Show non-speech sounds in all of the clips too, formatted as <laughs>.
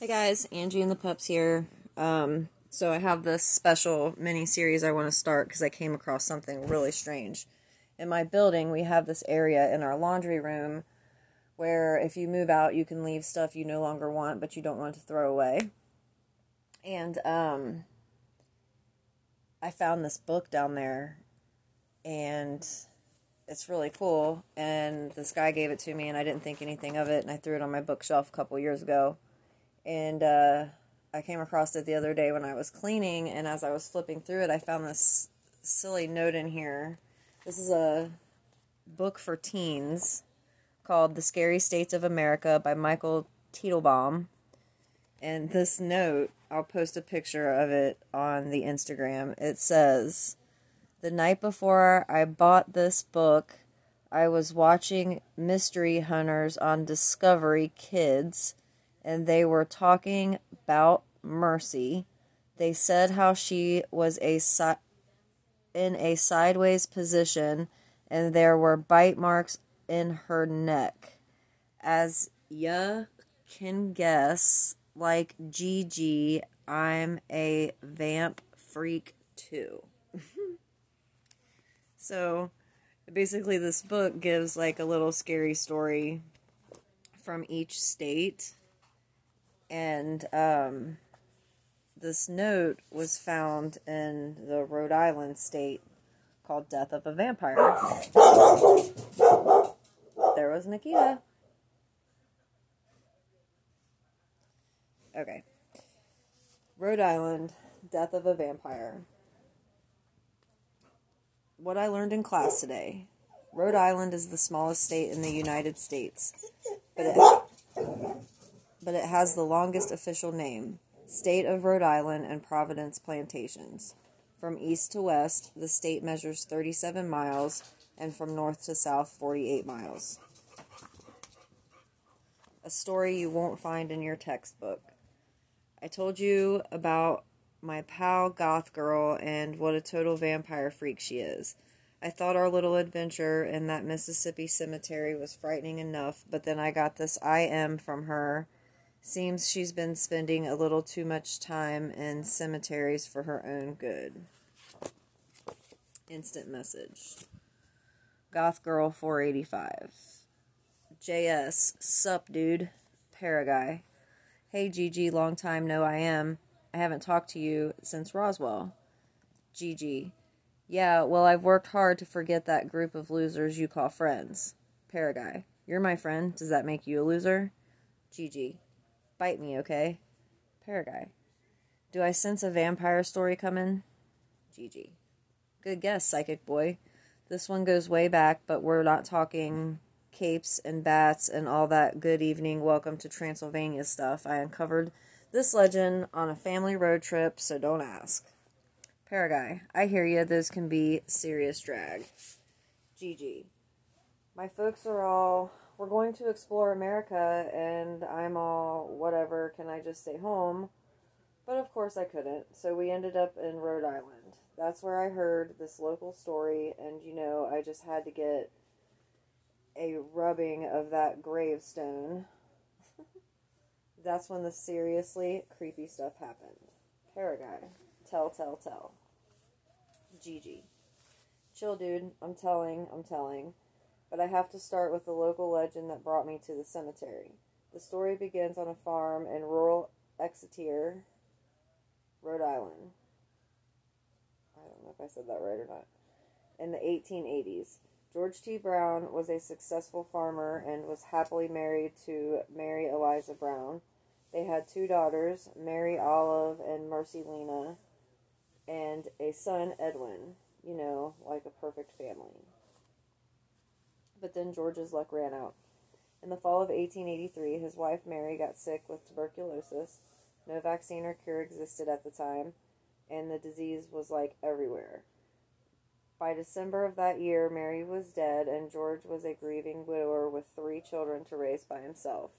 Hey guys, Angie and the pups here. Um, so I have this special mini series I want to start because I came across something really strange. In my building, we have this area in our laundry room where if you move out, you can leave stuff you no longer want but you don't want to throw away. And um, I found this book down there and it's really cool. And this guy gave it to me and I didn't think anything of it and I threw it on my bookshelf a couple years ago and uh, I came across it the other day when I was cleaning, and as I was flipping through it, I found this silly note in here. This is a book for teens called The Scary States of America by Michael Teitelbaum. And this note, I'll post a picture of it on the Instagram. It says, The night before I bought this book, I was watching Mystery Hunters on Discovery Kids and they were talking about Mercy. They said how she was a si- in a sideways position and there were bite marks in her neck. As ya can guess, like Gigi, I'm a vamp freak too. <laughs> so basically, this book gives like a little scary story from each state and um, this note was found in the Rhode Island state called Death of a Vampire. There was Nikita. Okay. Rhode Island, Death of a Vampire. What I learned in class today. Rhode Island is the smallest state in the United States, but it but it has the longest official name State of Rhode Island and Providence Plantations. From east to west, the state measures 37 miles, and from north to south, 48 miles. A story you won't find in your textbook. I told you about my pal Goth Girl and what a total vampire freak she is. I thought our little adventure in that Mississippi cemetery was frightening enough, but then I got this IM from her Seems she's been spending a little too much time in cemeteries for her own good. Instant message. Goth Girl 485. JS, sup, dude. Paraguay. Hey, Gigi, long time no I am. I haven't talked to you since Roswell. Gigi. Yeah, well, I've worked hard to forget that group of losers you call friends. Paraguay. You're my friend. Does that make you a loser? Gigi. Bite me, okay? Paraguay. Do I sense a vampire story coming? Gigi. Good guess, psychic boy. This one goes way back, but we're not talking capes and bats and all that good evening, welcome to Transylvania stuff. I uncovered this legend on a family road trip, so don't ask. Paraguay. I hear you, those can be serious drag. Gigi. My folks are all we're going to explore America, and I'm all, whatever, can I just stay home? But of course I couldn't, so we ended up in Rhode Island. That's where I heard this local story, and you know, I just had to get a rubbing of that gravestone. <laughs> That's when the seriously creepy stuff happened. Paraguay. Tell, tell, tell. Gigi. Chill, dude. I'm telling, I'm telling but I have to start with the local legend that brought me to the cemetery. The story begins on a farm in rural Exeter, Rhode Island. I don't know if I said that right or not. In the 1880s, George T. Brown was a successful farmer and was happily married to Mary Eliza Brown. They had two daughters, Mary Olive and Mercy Lena, and a son, Edwin. You know, like a perfect family but then George's luck ran out. In the fall of 1883, his wife Mary got sick with tuberculosis. No vaccine or cure existed at the time, and the disease was like everywhere. By December of that year, Mary was dead, and George was a grieving widower with three children to raise by himself.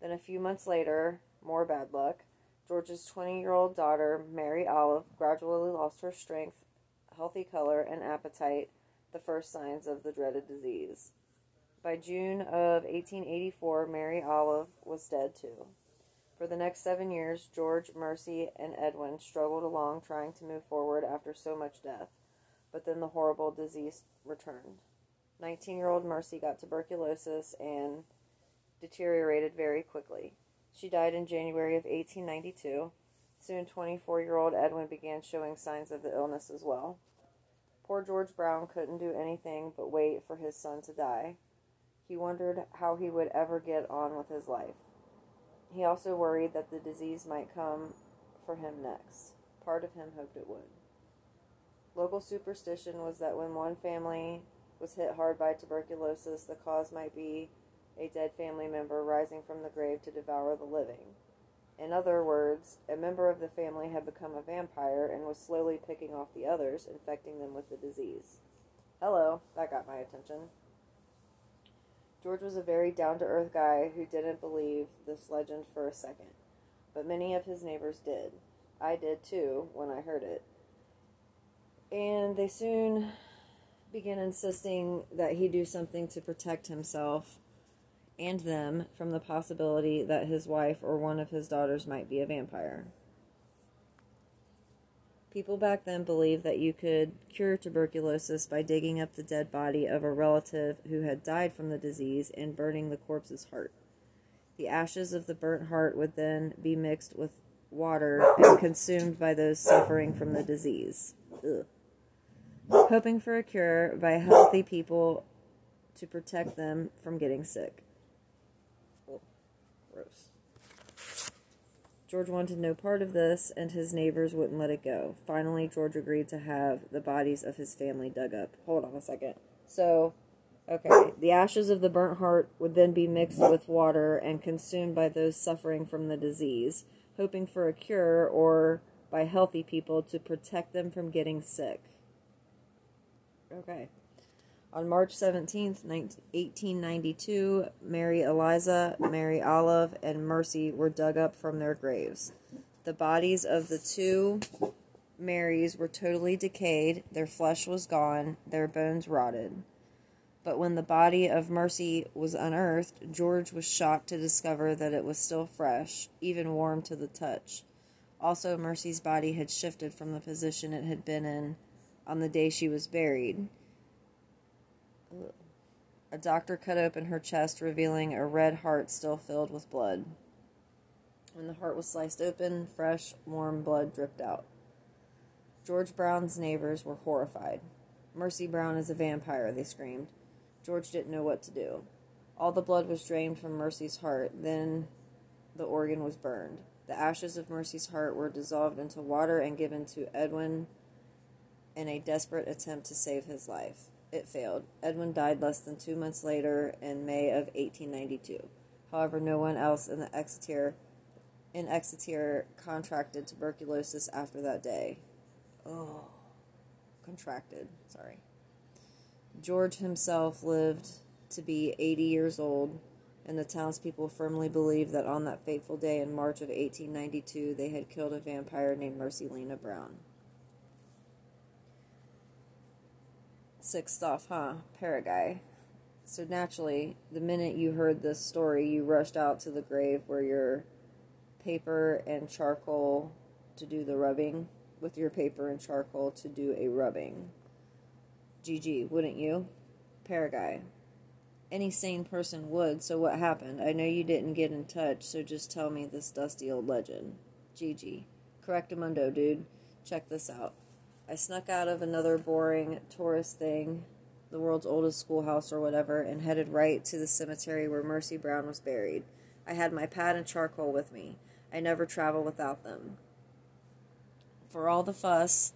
Then, a few months later, more bad luck, George's 20 year old daughter, Mary Olive, gradually lost her strength, healthy color, and appetite the first signs of the dreaded disease. By June of 1884, Mary Olive was dead too. For the next seven years, George, Mercy, and Edwin struggled along trying to move forward after so much death, but then the horrible disease returned. 19 year old Mercy got tuberculosis and deteriorated very quickly. She died in January of 1892. Soon, 24 year old Edwin began showing signs of the illness as well. Poor George Brown couldn't do anything but wait for his son to die. He wondered how he would ever get on with his life. He also worried that the disease might come for him next. Part of him hoped it would. Local superstition was that when one family was hit hard by tuberculosis, the cause might be a dead family member rising from the grave to devour the living. In other words, a member of the family had become a vampire and was slowly picking off the others, infecting them with the disease. Hello, that got my attention. George was a very down to earth guy who didn't believe this legend for a second, but many of his neighbors did. I did too when I heard it. And they soon began insisting that he do something to protect himself and them from the possibility that his wife or one of his daughters might be a vampire. People back then believed that you could cure tuberculosis by digging up the dead body of a relative who had died from the disease and burning the corpse's heart. The ashes of the burnt heart would then be mixed with water and consumed by those suffering from the disease. Ugh. Hoping for a cure by healthy people to protect them from getting sick. Gross. George wanted no part of this, and his neighbors wouldn't let it go. Finally, George agreed to have the bodies of his family dug up. Hold on a second. So, okay, the ashes of the burnt heart would then be mixed with water and consumed by those suffering from the disease, hoping for a cure or by healthy people to protect them from getting sick. Okay. On March 17th, 1892, Mary Eliza, Mary Olive, and Mercy were dug up from their graves. The bodies of the two Marys were totally decayed, their flesh was gone, their bones rotted. But when the body of Mercy was unearthed, George was shocked to discover that it was still fresh, even warm to the touch. Also, Mercy's body had shifted from the position it had been in on the day she was buried. A doctor cut open her chest, revealing a red heart still filled with blood. When the heart was sliced open, fresh, warm blood dripped out. George Brown's neighbors were horrified. Mercy Brown is a vampire, they screamed. George didn't know what to do. All the blood was drained from Mercy's heart, then the organ was burned. The ashes of Mercy's heart were dissolved into water and given to Edwin in a desperate attempt to save his life. It failed. Edwin died less than two months later in May of 1892. However, no one else in the Exeter in Exeter contracted tuberculosis after that day. Oh, contracted. Sorry. George himself lived to be 80 years old, and the townspeople firmly believed that on that fateful day in March of 1892 they had killed a vampire named Mercy Lena Brown. Sick stuff, huh? Paraguay. So naturally, the minute you heard this story, you rushed out to the grave where your paper and charcoal to do the rubbing, with your paper and charcoal to do a rubbing. GG, wouldn't you? Paraguay. Any sane person would, so what happened? I know you didn't get in touch, so just tell me this dusty old legend. GG. Correctamundo, dude. Check this out. I snuck out of another boring tourist thing, the world's oldest schoolhouse or whatever, and headed right to the cemetery where Mercy Brown was buried. I had my pad and charcoal with me. I never travel without them. For all the fuss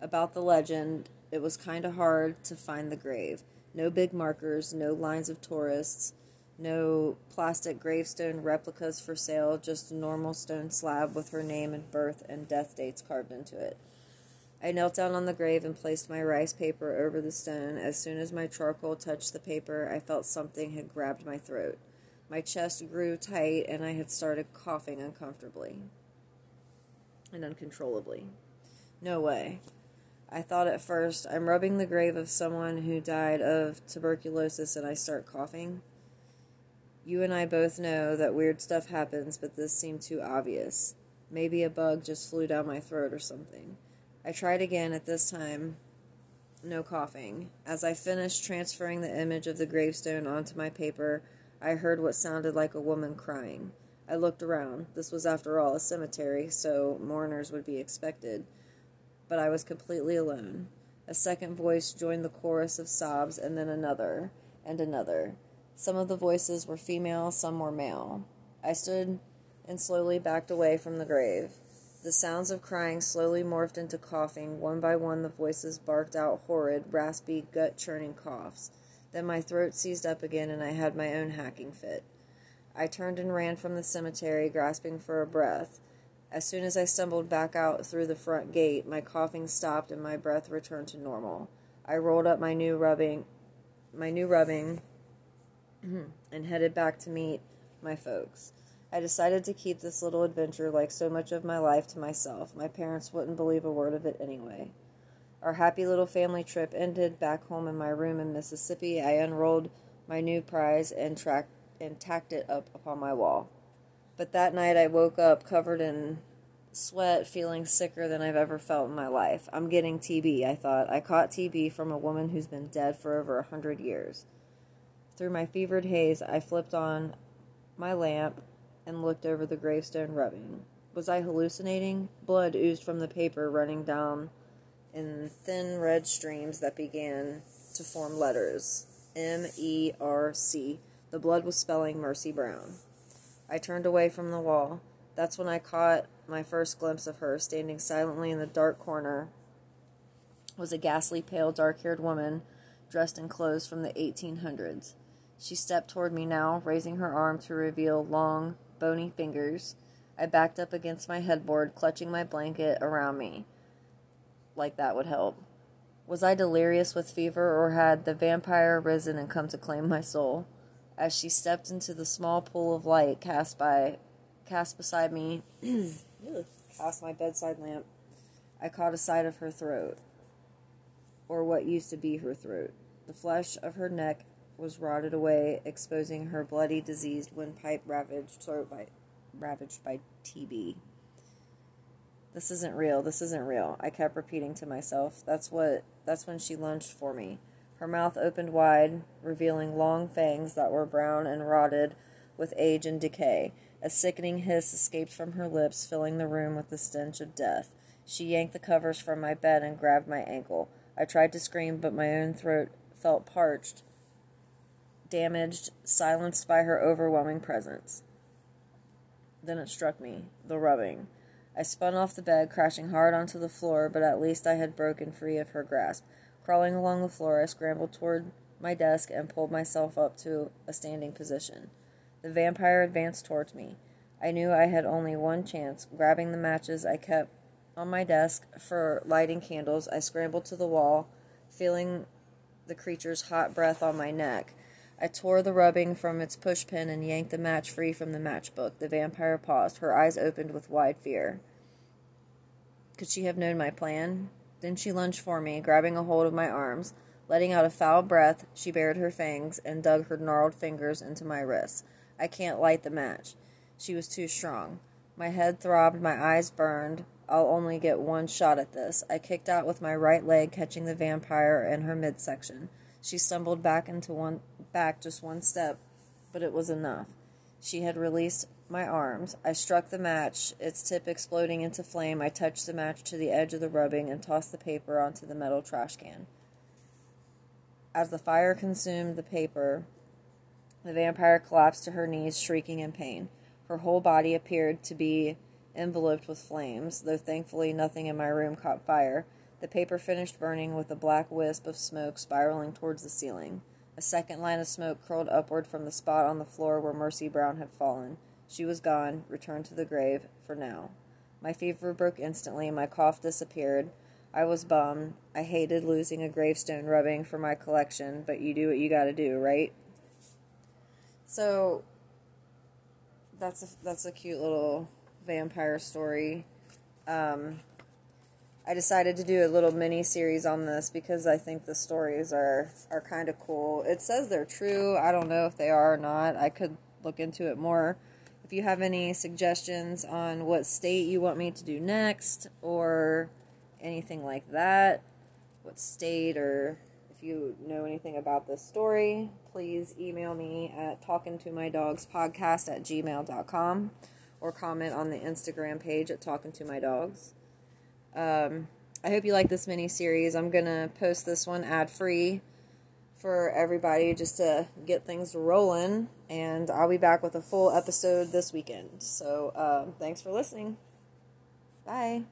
about the legend, it was kind of hard to find the grave. No big markers, no lines of tourists, no plastic gravestone replicas for sale, just a normal stone slab with her name and birth and death dates carved into it. I knelt down on the grave and placed my rice paper over the stone. As soon as my charcoal touched the paper, I felt something had grabbed my throat. My chest grew tight, and I had started coughing uncomfortably and uncontrollably. No way. I thought at first, I'm rubbing the grave of someone who died of tuberculosis and I start coughing. You and I both know that weird stuff happens, but this seemed too obvious. Maybe a bug just flew down my throat or something. I tried again at this time. No coughing. As I finished transferring the image of the gravestone onto my paper, I heard what sounded like a woman crying. I looked around. This was, after all, a cemetery, so mourners would be expected. But I was completely alone. A second voice joined the chorus of sobs, and then another, and another. Some of the voices were female, some were male. I stood and slowly backed away from the grave. The sounds of crying slowly morphed into coughing. One by one, the voices barked out horrid, raspy, gut churning coughs. Then my throat seized up again, and I had my own hacking fit. I turned and ran from the cemetery, grasping for a breath. As soon as I stumbled back out through the front gate, my coughing stopped and my breath returned to normal. I rolled up my new rubbing, my new rubbing, <clears throat> and headed back to meet my folks. I decided to keep this little adventure, like so much of my life, to myself. My parents wouldn't believe a word of it anyway. Our happy little family trip ended back home in my room in Mississippi. I unrolled my new prize and and tacked it up upon my wall. But that night I woke up covered in sweat, feeling sicker than I've ever felt in my life. I'm getting TB, I thought. I caught TB from a woman who's been dead for over a hundred years. Through my fevered haze, I flipped on my lamp and looked over the gravestone rubbing. Was I hallucinating? Blood oozed from the paper, running down in thin red streams that began to form letters M E R C. The blood was spelling Mercy Brown. I turned away from the wall. That's when I caught my first glimpse of her, standing silently in the dark corner. Was a ghastly pale, dark haired woman dressed in clothes from the 1800s. She stepped toward me now, raising her arm to reveal long, bony fingers. I backed up against my headboard, clutching my blanket around me. Like that would help. Was I delirious with fever, or had the vampire risen and come to claim my soul? As she stepped into the small pool of light cast by cast beside me <clears throat> past my bedside lamp, I caught a sight of her throat. Or what used to be her throat. The flesh of her neck was rotted away, exposing her bloody, diseased windpipe ravaged throat by, ravaged by TB. This isn't real. This isn't real. I kept repeating to myself. That's what that's when she lunged for me. Her mouth opened wide, revealing long fangs that were brown and rotted with age and decay. A sickening hiss escaped from her lips, filling the room with the stench of death. She yanked the covers from my bed and grabbed my ankle. I tried to scream, but my own throat felt parched damaged, silenced by her overwhelming presence. Then it struck me the rubbing. I spun off the bed, crashing hard onto the floor, but at least I had broken free of her grasp. Crawling along the floor, I scrambled toward my desk and pulled myself up to a standing position. The vampire advanced towards me. I knew I had only one chance. Grabbing the matches I kept on my desk for lighting candles, I scrambled to the wall, feeling the creature's hot breath on my neck. I tore the rubbing from its pushpin and yanked the match free from the matchbook. The vampire paused, her eyes opened with wide fear. Could she have known my plan? Then she lunged for me, grabbing a hold of my arms. Letting out a foul breath, she bared her fangs and dug her gnarled fingers into my wrists. I can't light the match. She was too strong. My head throbbed, my eyes burned. I'll only get one shot at this. I kicked out with my right leg, catching the vampire in her midsection. She stumbled back into one back just one step, but it was enough. She had released my arms. I struck the match, its tip exploding into flame. I touched the match to the edge of the rubbing and tossed the paper onto the metal trash can. As the fire consumed the paper, the vampire collapsed to her knees, shrieking in pain. Her whole body appeared to be enveloped with flames, though thankfully nothing in my room caught fire. The paper finished burning with a black wisp of smoke spiraling towards the ceiling. A second line of smoke curled upward from the spot on the floor where Mercy Brown had fallen. She was gone, returned to the grave, for now. My fever broke instantly, my cough disappeared. I was bummed. I hated losing a gravestone rubbing for my collection, but you do what you gotta do, right? So, that's a, that's a cute little vampire story. Um, I decided to do a little mini series on this because I think the stories are are kind of cool. It says they're true. I don't know if they are or not. I could look into it more. If you have any suggestions on what state you want me to do next or anything like that, what state or if you know anything about this story, please email me at talkingtomydogspodcast at gmail.com or comment on the Instagram page at Talking to My Dogs. Um, I hope you like this mini series. I'm going to post this one ad free for everybody just to get things rolling. And I'll be back with a full episode this weekend. So uh, thanks for listening. Bye.